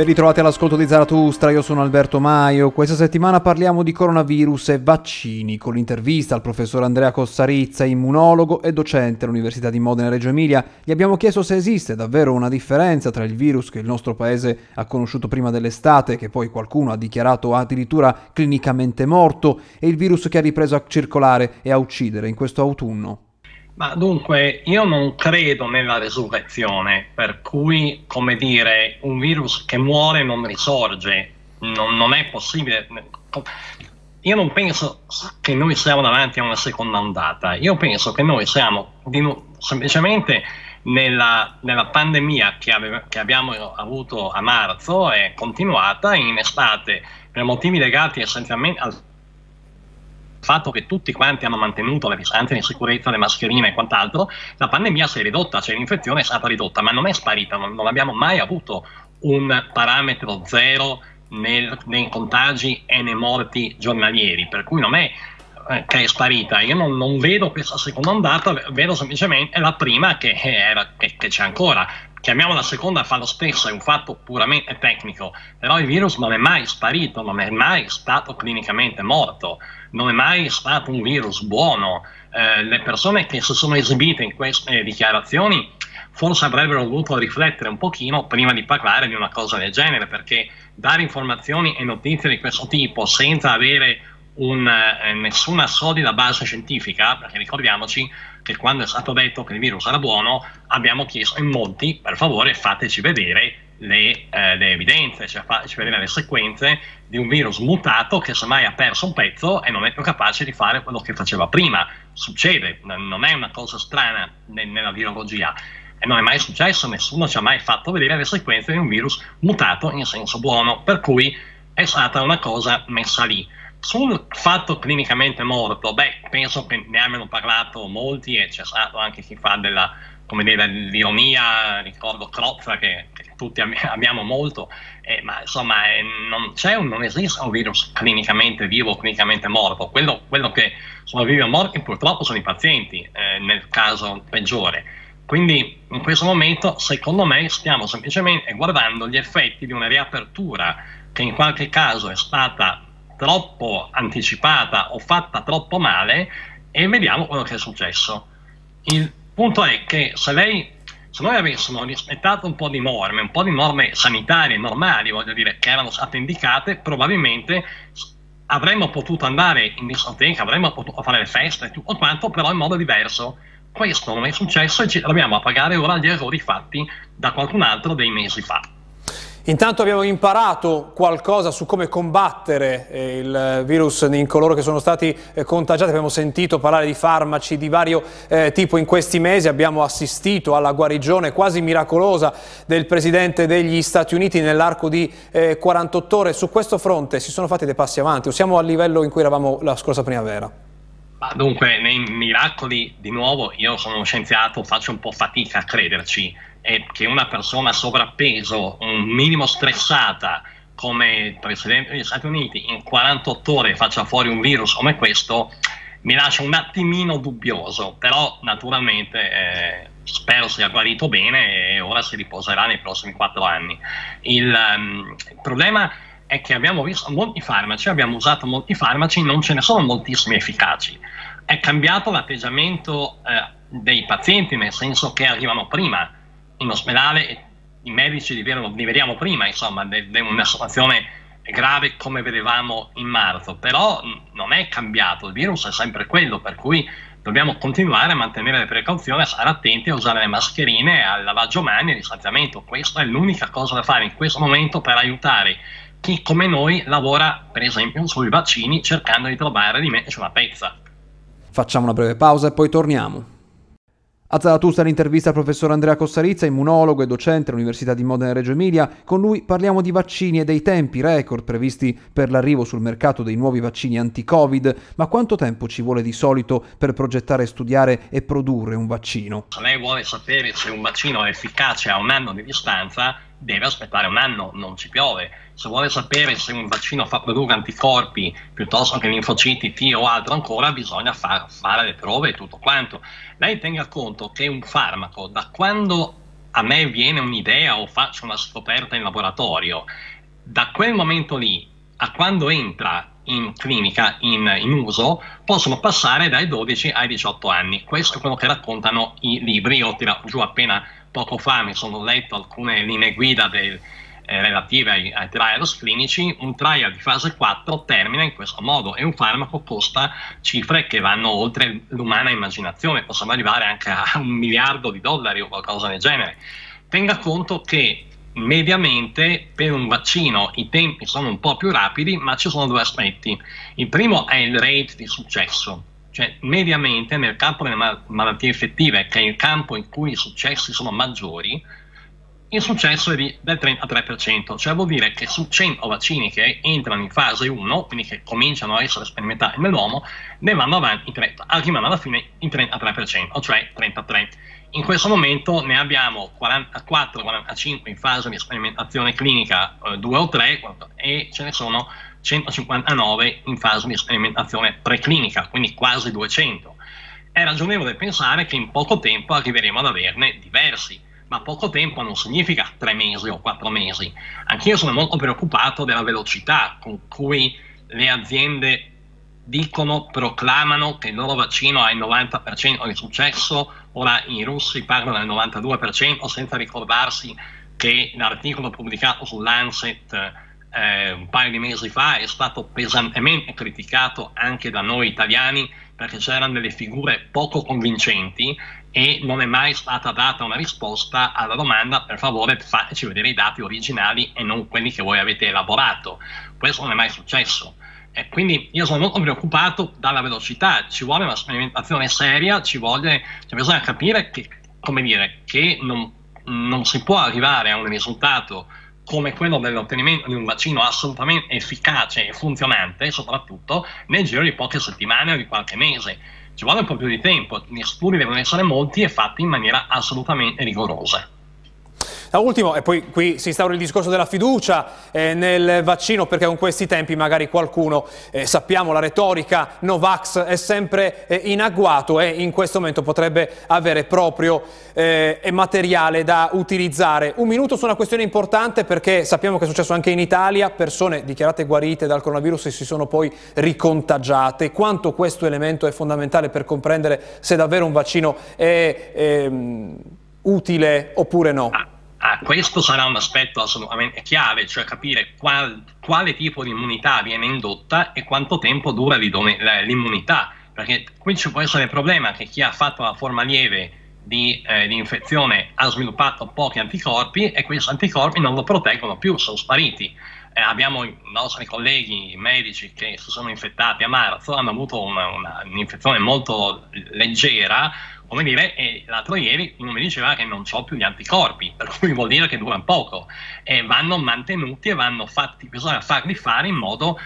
Ben ritrovati all'ascolto di Zaratustra, io sono Alberto Maio. Questa settimana parliamo di coronavirus e vaccini con l'intervista al professor Andrea Cossarizza, immunologo e docente all'Università di Modena Reggio Emilia. Gli abbiamo chiesto se esiste davvero una differenza tra il virus che il nostro paese ha conosciuto prima dell'estate, che poi qualcuno ha dichiarato addirittura clinicamente morto, e il virus che ha ripreso a circolare e a uccidere in questo autunno. Ma dunque, io non credo nella resurrezione, per cui, come dire, un virus che muore non risorge, non, non è possibile. Io non penso che noi siamo davanti a una seconda ondata, io penso che noi siamo semplicemente nella, nella pandemia che, ave, che, abbiamo avuto a marzo è continuata in estate per motivi legati essenzialmente al fatto che tutti quanti hanno mantenuto le distanze di sicurezza, le mascherine e quant'altro, la pandemia si è ridotta, cioè l'infezione è stata ridotta, ma non è sparita, non, non abbiamo mai avuto un parametro zero nel, nei contagi e nei morti giornalieri, per cui non è eh, che è sparita. Io non, non, vedo questa seconda ondata, vedo semplicemente la prima che, era, che, che c'è ancora. Chiamiamo la seconda fa lo stesso, è un fatto puramente tecnico, però il virus non è mai sparito, non è mai stato clinicamente morto non è mai stato un virus buono. Eh, le persone che si sono esibite in queste dichiarazioni forse avrebbero dovuto riflettere un pochino prima di parlare di una cosa del genere, perché dare informazioni e notizie di questo tipo senza avere un, eh, nessuna solida base scientifica, perché ricordiamoci che quando è stato detto che il virus era buono, abbiamo chiesto in molti, per favore fateci vedere le, eh, le evidenze, cioè fateci vedere le sequenze di un virus mutato che semmai ha perso un pezzo e non è più capace di fare quello che faceva prima. Succede, non è una cosa strana nella virologia e non è mai successo, nessuno ci ha mai fatto vedere le sequenze di un virus mutato in senso buono, per cui è stata una cosa messa lì. Sul fatto clinicamente morto, beh, penso che ne abbiano parlato molti e c'è stato anche chi fa della, come dire, l'ironia, ricordo Crozza che, che tutti abbiamo molto, eh, ma insomma eh, non, un, non, esiste un virus clinicamente vivo o clinicamente morto, quello, quello che sopravvive a morti purtroppo sono i pazienti eh, nel caso peggiore. Quindi in questo momento secondo me stiamo semplicemente guardando gli effetti di una riapertura che in qualche caso è stata troppo anticipata o fatta troppo male e vediamo quello che è successo. Il punto è che se lei se noi avessimo rispettato un po' di norme, un po' di norme sanitarie normali, voglio dire, che erano state indicate, probabilmente avremmo potuto andare in discoteca, avremmo potuto fare le feste e tutto quanto, però in modo diverso. Questo non è successo e ci troviamo a pagare ora gli errori fatti da qualcun altro dei mesi fa. Intanto abbiamo imparato qualcosa su come combattere eh, il virus in coloro che sono stati eh, contagiati, abbiamo sentito parlare di farmaci di vario eh, tipo in questi mesi, abbiamo assistito alla guarigione quasi miracolosa del Presidente degli Stati Uniti nell'arco di 48 ore. Su questo fronte si sono fatti dei passi avanti o siamo al livello in cui eravamo la scorsa primavera? Ma dunque, nei miracoli, di nuovo, io sono uno scienziato, faccio un po' fatica a crederci è che una persona sovrappeso, un minimo stressata, come il Presidente degli Stati Uniti, in 48 ore faccia fuori un virus come questo, mi lascia un attimino dubbioso, però naturalmente eh, spero sia guarito bene e ora si riposerà nei prossimi 4 anni. Il, um, il problema è che abbiamo visto molti farmaci, abbiamo usato molti farmaci, non ce ne sono moltissimi efficaci. È cambiato l'atteggiamento eh, dei pazienti, nel senso che arrivano prima in ospedale i medici li, vedono, li vediamo prima, insomma, di una situazione grave come vedevamo in marzo, però non è cambiato, il virus è sempre quello, per cui dobbiamo continuare a mantenere le precauzioni, a stare attenti a usare le mascherine, al lavaggio mani e al distanziamento. Questa è l'unica cosa da fare in questo momento per aiutare chi come noi lavora, per esempio, sui vaccini cercando di trovare di metterci una pezza. Facciamo una breve pausa e poi torniamo. A Zaratustra l'intervista al professor Andrea Cossarizza, immunologo e docente all'Università di Modena e Reggio Emilia. Con lui parliamo di vaccini e dei tempi record previsti per l'arrivo sul mercato dei nuovi vaccini anti-Covid. Ma quanto tempo ci vuole di solito per progettare, studiare e produrre un vaccino? Se lei vuole sapere se un vaccino è efficace a un anno di distanza, deve aspettare un anno, non ci piove. Se vuole sapere se un vaccino fa produrre anticorpi piuttosto che linfociti T o altro ancora, bisogna far, fare le prove e tutto quanto. Lei tenga conto che un farmaco, da quando a me viene un'idea o faccio una scoperta in laboratorio, da quel momento lì a quando entra in clinica, in, in, uso, possono passare dai 12 ai 18 anni. Questo è quello che raccontano i libri. Io ho tirato giù appena poco fa, mi sono letto alcune linee guida del, eh, relative ai, ai, trials clinici. Un trial di fase 4 termina in questo modo e un farmaco costa cifre che vanno oltre l'umana immaginazione, possono arrivare anche a un miliardo di dollari o qualcosa del genere. Tenga conto che mediamente per un vaccino i tempi sono un po' più rapidi, ma ci sono due aspetti. Il primo è il rate di successo, cioè mediamente nel campo delle mal- malattie effettive, che è il campo in cui i successi sono maggiori, il successo è di, del 33%, cioè vuol dire che su 100 vaccini che entrano in fase 1, quindi che cominciano a essere sperimentati nell'uomo, ne vanno avanti, arrivano alla fine il 33%, cioè 33%. In questo momento ne abbiamo 44-45 in fase di sperimentazione clinica, eh, 2 o 3, e ce ne sono 159 in fase di sperimentazione preclinica, quindi quasi 200. È ragionevole pensare che in poco tempo arriveremo ad averne diversi, ma poco tempo non significa 3 mesi o 4 mesi. Anch'io sono molto preoccupato della velocità con cui le aziende dicono, proclamano che il loro vaccino ha il 90% di successo, ora i russi parlano del 92% senza ricordarsi che l'articolo pubblicato su Lancet eh, un paio di mesi fa è stato pesantemente criticato anche da noi italiani perché c'erano delle figure poco convincenti e non è mai stata data una risposta alla domanda per favore fateci vedere i dati originali e non quelli che voi avete elaborato. Questo non è mai successo. E quindi io sono molto preoccupato dalla velocità, ci vuole una sperimentazione seria, ci vuole, cioè bisogna capire che, come dire, che non, non si può arrivare a un risultato come quello dell'ottenimento di un vaccino assolutamente efficace e funzionante, soprattutto nel giro di poche settimane o di qualche mese. Ci vuole un po' più di tempo, gli studi devono essere molti e fatti in maniera assolutamente rigorosa. Da ultimo, e poi qui si instaura il discorso della fiducia eh, nel vaccino, perché con questi tempi magari qualcuno, eh, sappiamo la retorica Novax è sempre eh, in agguato e in questo momento potrebbe avere proprio eh, materiale da utilizzare. Un minuto su una questione importante perché sappiamo che è successo anche in Italia, persone dichiarate guarite dal coronavirus e si sono poi ricontagiate. Quanto questo elemento è fondamentale per comprendere se davvero un vaccino è ehm, utile oppure no? Ah, questo sarà un aspetto assolutamente chiave, cioè capire qual, quale tipo di immunità viene indotta e quanto tempo dura l'immunità, perché qui ci può essere il problema che chi ha fatto la forma lieve di, eh, di, infezione ha sviluppato pochi anticorpi e questi anticorpi non lo proteggono più, sono spariti. Eh, abbiamo i nostri colleghi medici che si sono infettati a marzo, hanno avuto una, una, un'infezione molto leggera, come dire, e l'altro ieri uno mi diceva che non ho più gli anticorpi, per cui vuol dire che durano poco e vanno mantenuti e vanno fatti, bisogna farli fare in modo,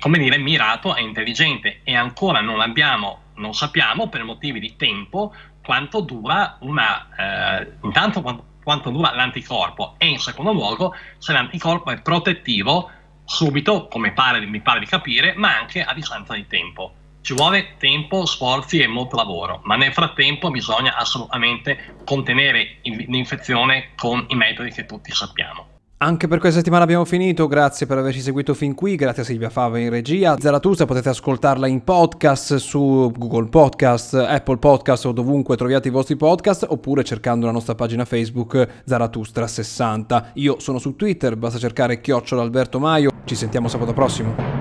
come dire, mirato e intelligente e ancora non abbiamo, non sappiamo per motivi di tempo quanto dura una, eh, intanto quanto, quanto dura l'anticorpo e in secondo luogo se l'anticorpo è protettivo subito, come pare, mi pare di capire, ma anche a distanza di tempo. Ci vuole tempo, sforzi e molto lavoro, ma nel frattempo bisogna assolutamente contenere l'infezione con i metodi che tutti sappiamo. Anche per questa settimana abbiamo finito, grazie per averci seguito fin qui, grazie a Silvia Fava in regia. Zaratustra potete ascoltarla in podcast su Google Podcast, Apple Podcast o dovunque troviate i vostri podcast oppure cercando la nostra pagina Facebook Zaratustra60. Io sono su Twitter, basta cercare chiocciola Alberto Maio, ci sentiamo sabato prossimo.